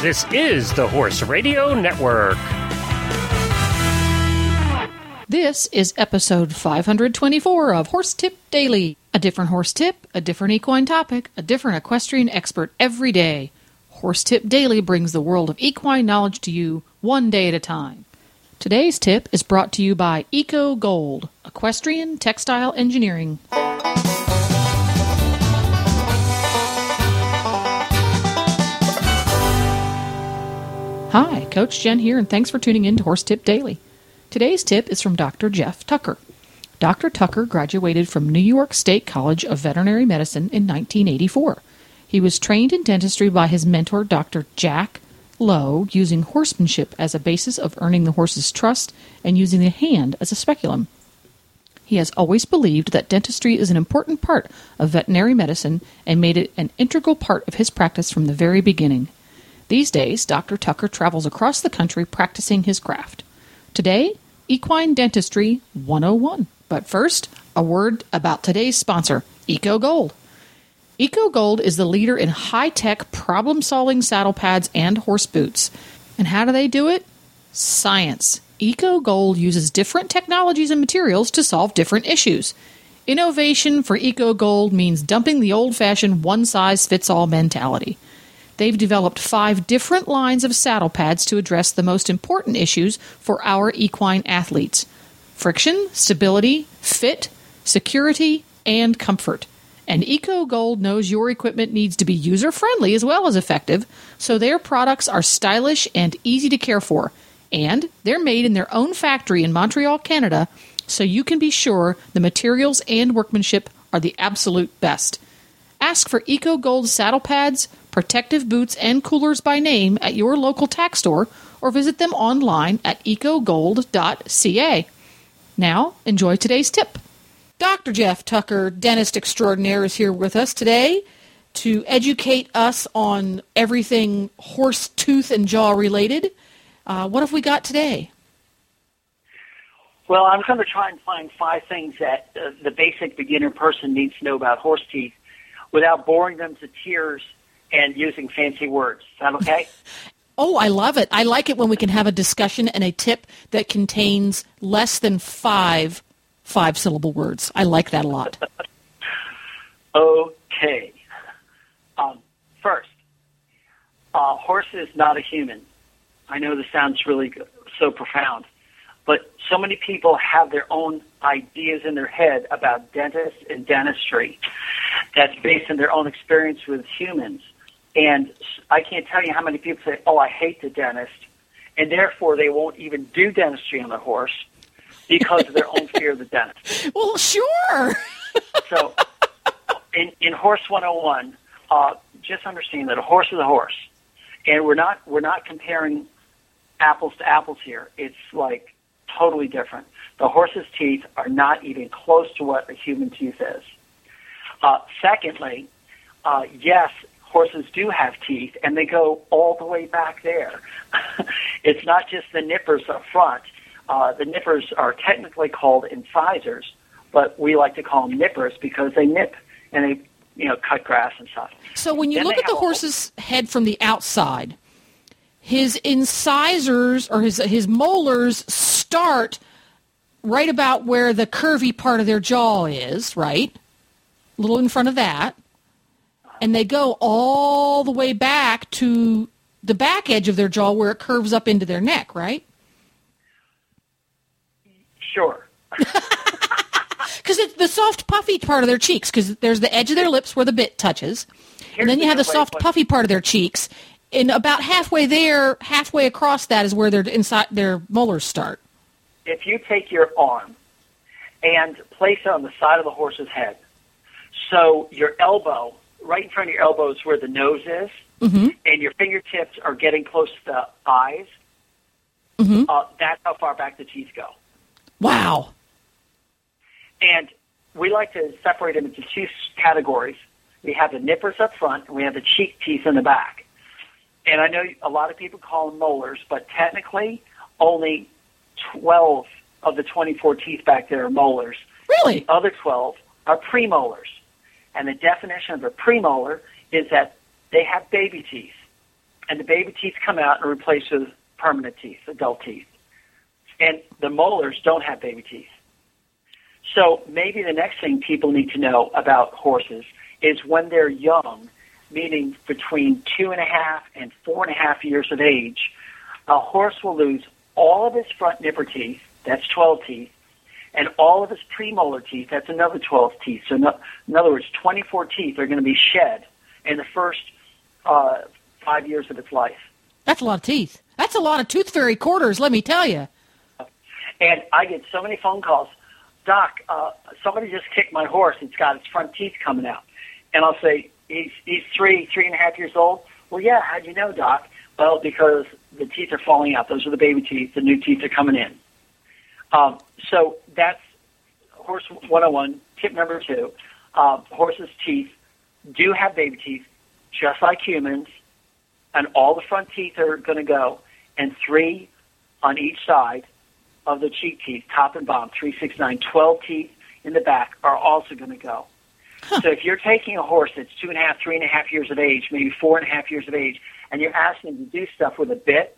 This is the Horse Radio Network. This is episode 524 of Horse Tip Daily. A different horse tip, a different equine topic, a different equestrian expert every day. Horse Tip Daily brings the world of equine knowledge to you one day at a time. Today's tip is brought to you by Eco Gold, equestrian textile engineering. Hi, Coach Jen here, and thanks for tuning in to Horse Tip Daily. Today's tip is from Dr. Geoff Tucker. Dr. Tucker graduated from New York State College of Veterinary Medicine in 1984. He was trained in dentistry by his mentor, Dr. Jack Lowe, using horsemanship as a basis of earning the horse's trust and using the hand as a speculum. He has always believed that dentistry is an important part of veterinary medicine and made it an integral part of his practice from the very beginning. These days, Dr. Tucker travels across the country practicing his craft. Today, Equine Dentistry 101. But first, a word about today's sponsor, Eco Gold. Eco Gold is the leader in high tech problem solving saddle pads and horse boots. And how do they do it? Science. Eco Gold uses different technologies and materials to solve different issues. Innovation for Eco Gold means dumping the old fashioned one size fits all mentality. They've developed five different lines of saddle pads to address the most important issues for our equine athletes friction, stability, fit, security, and comfort. And Eco Gold knows your equipment needs to be user friendly as well as effective, so their products are stylish and easy to care for. And they're made in their own factory in Montreal, Canada, so you can be sure the materials and workmanship are the absolute best. Ask for Eco Gold saddle pads, protective boots, and coolers by name at your local tack store or visit them online at ecogold.ca. Now, enjoy today's tip. Dr. Geoff Tucker, dentist extraordinaire, is here with us today to educate us on everything horse tooth and jaw related. Uh, what have we got today? Well, I'm going to try and find five things that uh, the basic beginner person needs to know about horse teeth without boring them to tears and using fancy words. Is that okay? Oh, I love it. I like it when we can have a discussion and a tip that contains less than five five syllable words. I like that a lot. okay. Um, first, a horse is not a human. I know this sounds really so profound, but so many people have their own ideas in their head about dentists and dentistry that's based on their own experience with humans. And I can't tell you how many people say, "Oh, I hate the dentist," and therefore they won't even do dentistry on the horse because of their own fear of the dentist. Well, sure. so, in in Horse 101, uh, just understand that a horse is a horse, and we're not we're not comparing apples to apples here. It's like totally different. The horse's teeth are not even close to what a human tooth is. Uh, secondly, uh, yes, horses do have teeth, and they go all the way back there. it's not just the nippers up front. Uh, the nippers are technically called incisors, but we like to call them nippers because they nip and they, you know, cut grass and stuff. So when you Then look at the have a- horse's head from the outside, his incisors or his his molars start right about where the curvy part of their jaw is, right? A little in front of that. And they go all the way back to the back edge of their jaw where it curves up into their neck, right? Sure. Because it's the soft, puffy part of their cheeks. Because there's the edge of their lips where the bit touches, and then Here's you have the the soft, what- puffy part of their cheeks. And about halfway there, halfway across that is where their inside their molars start. If you take your arm and place it on the side of the horse's head, so your elbow, right in front of your elbow is where the nose is, Mm-hmm. and your fingertips are getting close to the eyes, Mm-hmm. uh, that's how far back the teeth go. Wow. And we like to separate them into two categories. We have the nippers up front, and we have the cheek teeth in the back. And I know a lot of people call them molars, but technically, only 12 of the 24 teeth back there are molars. Really? The other 12 are premolars. And the definition of a premolar is that they have baby teeth. and the baby teeth come out and replaced with permanent teeth, adult teeth. And the molars don't have baby teeth. So maybe the next thing people need to know about horses is when they're young, meaning between two and a half and four and a half years of age, a horse will lose all of his front nipper teeth, that's 12 teeth, and all of his premolar teeth, that's another 12 teeth. So no, in other words, 24 teeth are going to be shed in the first uh, five years of its life. That's a lot of teeth. That's a lot of tooth fairy quarters, let me tell you. And I get so many phone calls. Doc, uh, somebody just kicked my horse. It's got its front teeth coming out. And I'll say, he's, he's three, three and a half years old. Well, yeah, how'd you know, Doc? Well, because the teeth are falling out. Those are the baby teeth. The new teeth are coming in. Um, so that's horse 101. Tip number two, uh, horses' teeth do have baby teeth, just like humans, and all the front teeth are going to go, and three on each side of the cheek teeth, top and bottom, three, six, nine, 12 teeth in the back are also going to go. Huh. So if you're taking a horse that's two and a half, three and a half years of age, maybe four and a half years of age, and you're asking him to do stuff with a bit,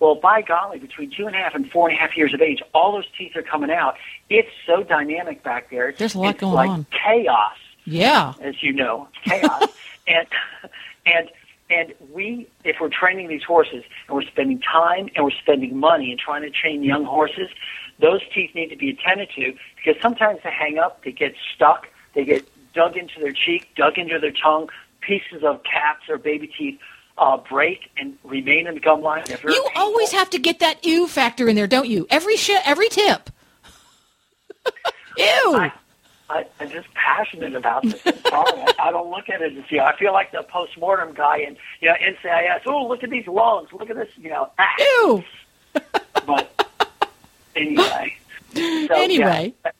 well, by golly, between two and a half and four and a half years of age, all those teeth are coming out. It's so dynamic back there. There's a lot it's going like on. Chaos. Yeah. As you know, chaos. and and and we, if we're training these horses and we're spending time and we're spending money and trying to train young horses, those teeth need to be attended to because sometimes they hang up, they get stuck, they get dug into their cheek, dug into their tongue, pieces of caps or baby teeth uh, break and remain in the gum line. You painful. always have to get that ew factor in there, don't you? Every sh- every tip. ew. I, I, I'm just passionate about this. Sorry. I, I don't look at it as you know. I feel like the postmortem guy in you know NCIS. Oh, look at these lungs. Look at this. You know. Ah. ew. But anyway. So, Anyway. yeah.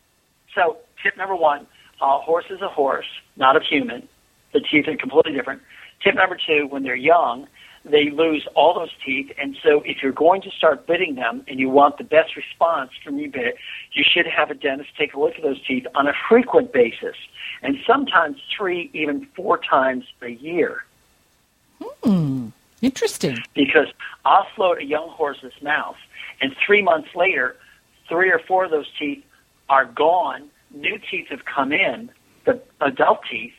So tip number one: uh, horse is a horse, not a human. The teeth are completely different. Tip number two: when they're young, they lose all those teeth, and so if you're going to start bitting them and you want the best response from your bit, you should have a dentist take a look at those teeth on a frequent basis, and sometimes three, even four times a year. Hmm. Interesting. Because I'll float a young horse's mouth, and three months later, three or four of those teeth are gone. New teeth have come in, the adult teeth.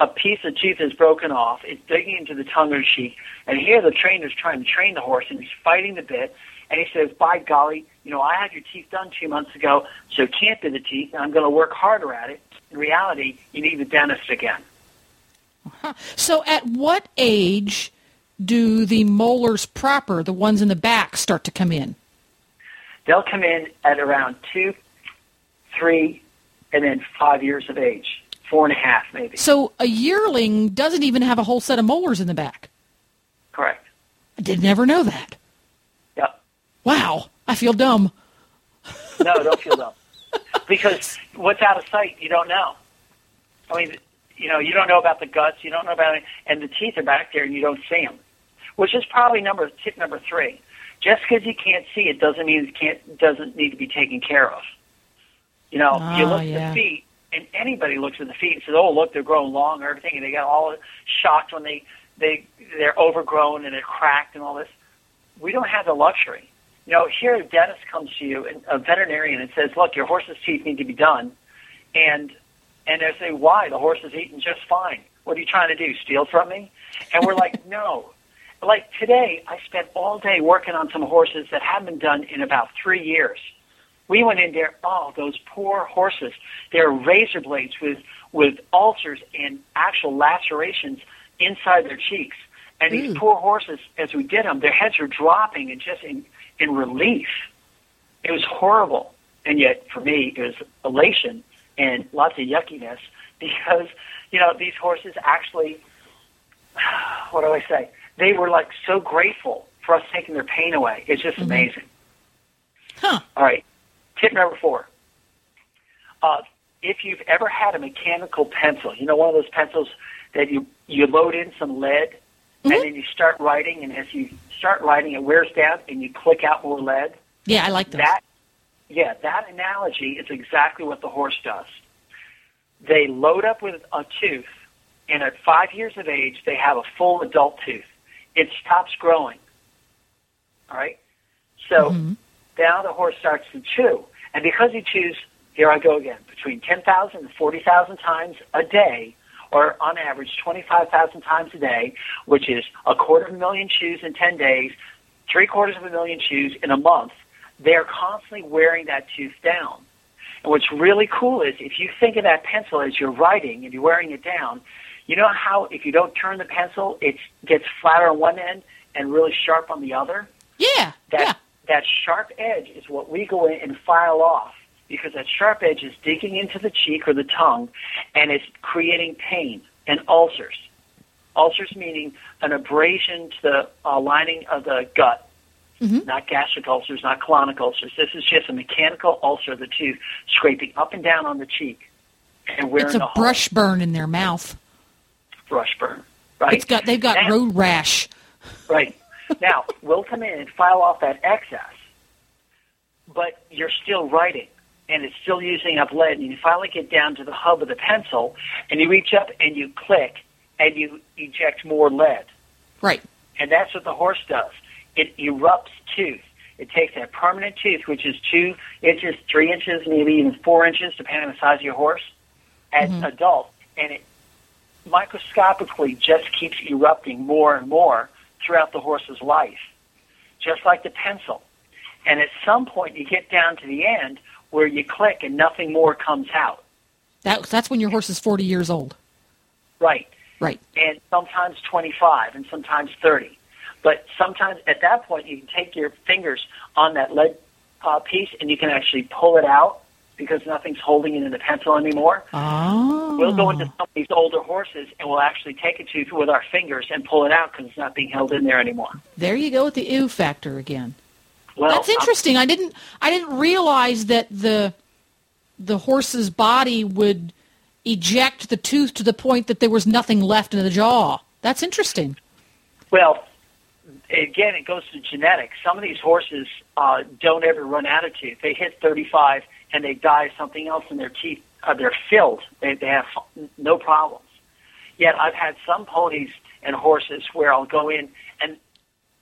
A piece of tooth is broken off. It's digging into the tongue or cheek. And here the trainer's trying to train the horse, and he's fighting the bit. And he says, by golly, you know, I had your teeth done two months ago, so it can't be the teeth, and I'm going to work harder at it. In reality, you need the dentist again. So, at what age do the molars proper, the ones in the back, start to come in? They'll come in at around two, three, and then five years of age, four and a half maybe. So, a yearling doesn't even have a whole set of molars in the back. Correct. I did never know that. Yep. Wow, I feel dumb. No, don't feel dumb. Because what's out of sight, you don't know. I mean, you know, you don't know about the guts, you don't know about it, and the teeth are back there and you don't see them, which is probably number tip number three. Just because you can't see it doesn't mean it can't doesn't need to be taken care of. You know, you Ah, look yeah. at the feet, and anybody looks at the feet and says, "Oh, look, they're growing long or everything," and they get all shocked when they they they're overgrown and they're cracked and all this. We don't have the luxury. You know, here a dentist comes to you, and a veterinarian, and says, "Look, your horse's teeth need to be done," and and they say, "Why? The horse is eating just fine. What are you trying to do? Steal from me?" And we're like, "No." Like today, I spent all day working on some horses that haven't been done in about three years. We went in there. Oh, those poor horses! They're razor blades with with ulcers and actual lacerations inside their cheeks. And these Ooh. poor horses, as we did them, their heads were dropping and just in in relief. It was horrible, and yet for me, it was elation and lots of yuckiness because you know these horses actually. What do I say? They were like so grateful for us taking their pain away. It's just mm-hmm. amazing. Huh. All right. Tip number four. Uh, if you've ever had a mechanical pencil, you know, one of those pencils that you, you load in some lead and then you start writing, and as you start writing, it wears down and you click out more lead. Yeah, I like those. That, yeah, that analogy is exactly what the horse does. They load up with a tooth, and at five years of age, they have a full adult tooth. it stops growing. All right? So Mhm. Now the horse starts to chew. And because he chews, here I go again, between 10,000 and 40,000 times a day, or on average 25,000 times a day, which is a quarter of a million chews in 10 days, three quarters of a million chews in a month, they're constantly wearing that tooth down. And what's really cool is if you think of that pencil as you're writing and you're wearing it down, you know how if you don't turn the pencil, it gets flatter on one end and really sharp on the other? Yeah. That, yeah. That sharp edge is what we go in and file off because that sharp edge is digging into the cheek or the tongue and it's creating pain and ulcers. Ulcers meaning an abrasion to the uh, lining of the gut Mhm. not gastric ulcers, not colonic ulcers. This is just a mechanical ulcer of the tooth scraping up and down on the cheek and wearing It's a brush burn in their mouth. brush burn. Right. It's got they've got road rash. Right. Now, we'll come in and file off that excess, but you're still writing, and it's still using up lead, and you finally get down to the hub of the pencil, and you reach up and you click, and you eject more lead. Right. And that's what the horse does. It erupts tooth. It takes that permanent tooth, which is two inches, three inches, maybe even four inches, depending on the size of your horse, as Mhm. adult, and it microscopically just keeps erupting more and more throughout the horse's life, just like the pencil. And at some point, you get down to the end where you click and nothing more comes out. That that's when your horse is 40 years old. Right. Right. and sometimes 25 and sometimes 30. But sometimes at that point, you can take your fingers on that lead uh, piece and you can actually pull it out because nothing's holding it in the pencil anymore. Oh. We'll go into some of these older horses and we'll actually take a tooth with our fingers and pull it out because it's not being held in there anymore. There you go with the ew factor again. Well, That's interesting. I didn't I didn't realize that the the horse's body would eject the tooth to the point that there was nothing left in the jaw. That's interesting. Well, again, it goes to genetics. Some of these horses uh, don't ever run out of teeth. They hit 35 and they die something else in their teeth. Uh, they're filled. They, they have no problems. Yet I've had some ponies and horses where I'll go in and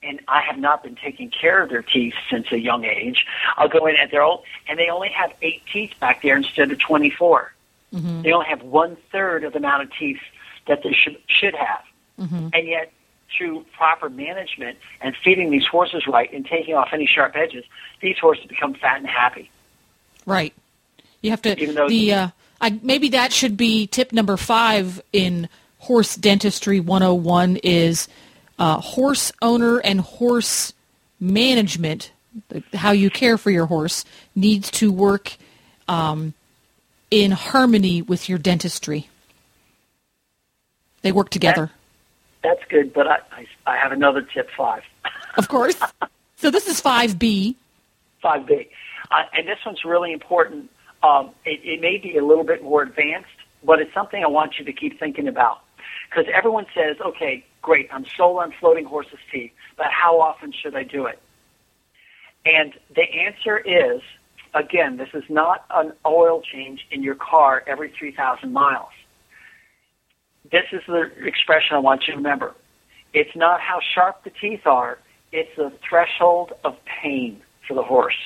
and I have not been taking care of their teeth since a young age. I'll go in at their old, and they only have eight teeth back there instead of 24. Mm-hmm. They only have one third of the amount of teeth that they should should have. Mm-hmm. And yet, through proper management and feeding these horses right and taking off any sharp edges, these horses become fat and happy. Right. You have to Even though- the uh, I, maybe that should be tip number five in horse dentistry 101 is uh, horse owner and horse management. How you care for your horse needs to work um, in harmony with your dentistry. They work together, That's good, but I, I, I have another tip five. of course. So this is five B. 5B. Uh, and this one's really important. Um, it, it may be a little bit more advanced, but it's something I want you to keep thinking about. Because everyone says, okay, great, I'm sold on floating horses' teeth, but how often should I do it? And the answer is, again, this is not an oil change in your car every 3,000 miles. This is the expression I want you to remember. It's not how sharp the teeth are, it's the threshold of pain for the horse.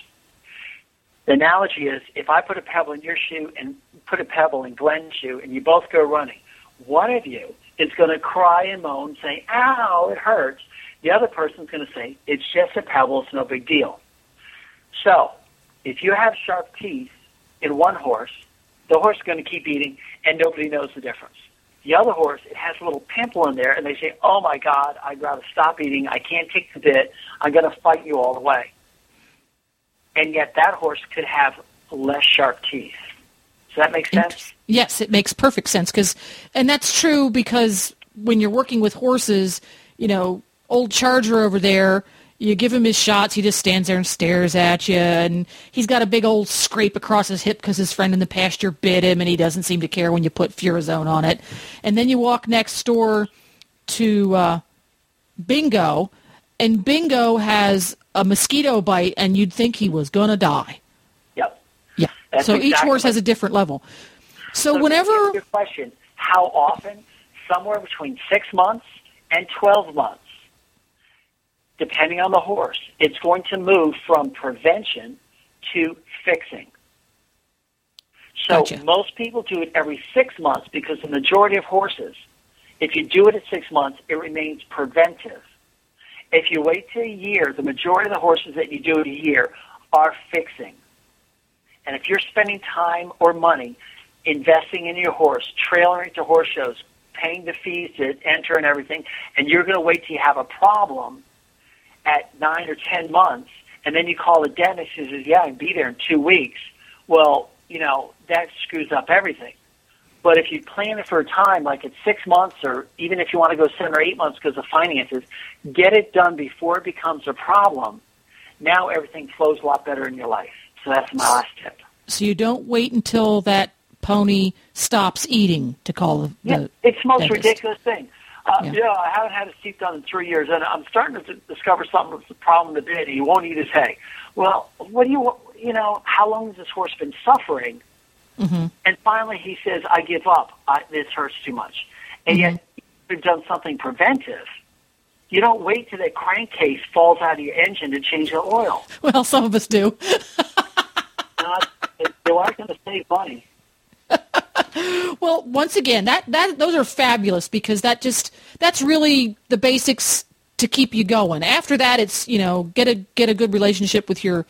The analogy is if I put a pebble in your shoe and put a pebble in Glenn's shoe and you both go running, one of you is going to cry and moan, say, ow, it hurts. The other person's going to say, it's just a pebble, it's no big deal. So, if you have sharp teeth in one horse, the horse is going to keep eating and nobody knows the difference. The other horse, it has a little pimple in there, and they say, "Oh my God, I'd rather stop eating. I can't take the bit. I'm going to fight you all the way." And yet, that horse could have less sharp teeth. Does that make sense? Yes, it makes perfect sense because, and that's true because when you're working with horses, you know, old Charger over there, you give him his shots, he just stands there and stares at you, and he's got a big old scrape across his hip because his friend in the pasture bit him, and he doesn't seem to care when you put Furazone on it. And then you walk next door to uh, Bingo, and Bingo has a mosquito bite, and you'd think he was gonna die. Yep. Yeah. That's so each horse has a different level. So, So whenever your question, how often? Somewhere between six months and twelve months. depending on the horse, it's going to move from prevention to fixing. So Gotcha. most people do it every six months because the majority of horses, if you do it at six months, it remains preventive. If you wait till a year, the majority of the horses that you do it a year are fixing. And if you're spending time or money investing in your horse, trailing it to horse shows, paying the fees to enter and everything, and you're going to wait till you have a problem at nine or ten months, and then you call the dentist and says, "Yeah, I can be there in two weeks." Well, you know that screws up everything. But if you plan it for a time, like at six months, or even if you want to go seven or eight months because of finances, get it done before it becomes a problem. Now everything flows a lot better in your life. So that's my last tip. So you don't wait until that pony stops eating to call the. Yeah, the it's the most dentist. ridiculous thing. Uh, Yeah. yeah. I haven't had his teeth done in three years, and I'm starting to discover something that's a problem with the bit. He won't eat his hay. Well, what do you, you know, how long has this horse been suffering? Mm-hmm. And finally, he says, "I give up. I, this hurts too much." And yet, you've done something preventive. You don't wait till that crankcase falls out of your engine to change the oil. Well, some of us do. Not, they are going to save money. Well, once again, that that those are fabulous because that just that's really the basics to keep you going. After that, it's you know get a get a good relationship with your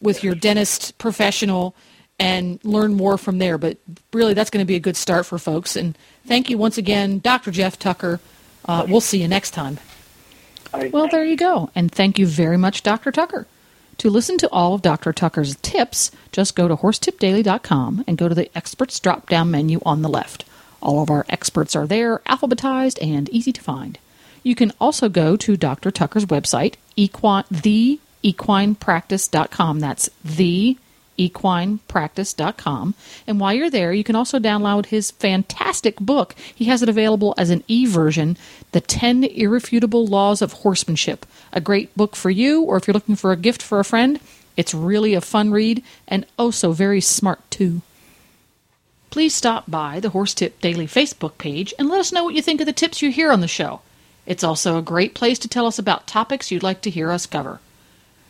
with your dentist professional and learn more from there. But really, that's going to be a good start for folks. And thank you once again, Dr. Geoff Tucker. Uh, we'll see you next time. Well, there you go. And thank you very much, Dr. Tucker. To listen to all of Dr. Tucker's tips, just go to horsetipdaily.com and go to the experts drop down menu on the left. All of our experts are there, alphabetized and easy to find. You can also go to Dr. Tucker's website, equine, theequinepractice.com. That's theequinepractice.com. And while you're there, you can also download his fantastic book. He has it available as an e version The 10 Irrefutable Laws of Horsemanship. A great book for you, or if you're looking for a gift for a friend, it's really a fun read and oh so very smart too. Please stop by the Horse Tip Daily Facebook page and let us know what you think of the tips you hear on the show. It's also a great place to tell us about topics you'd like to hear us cover.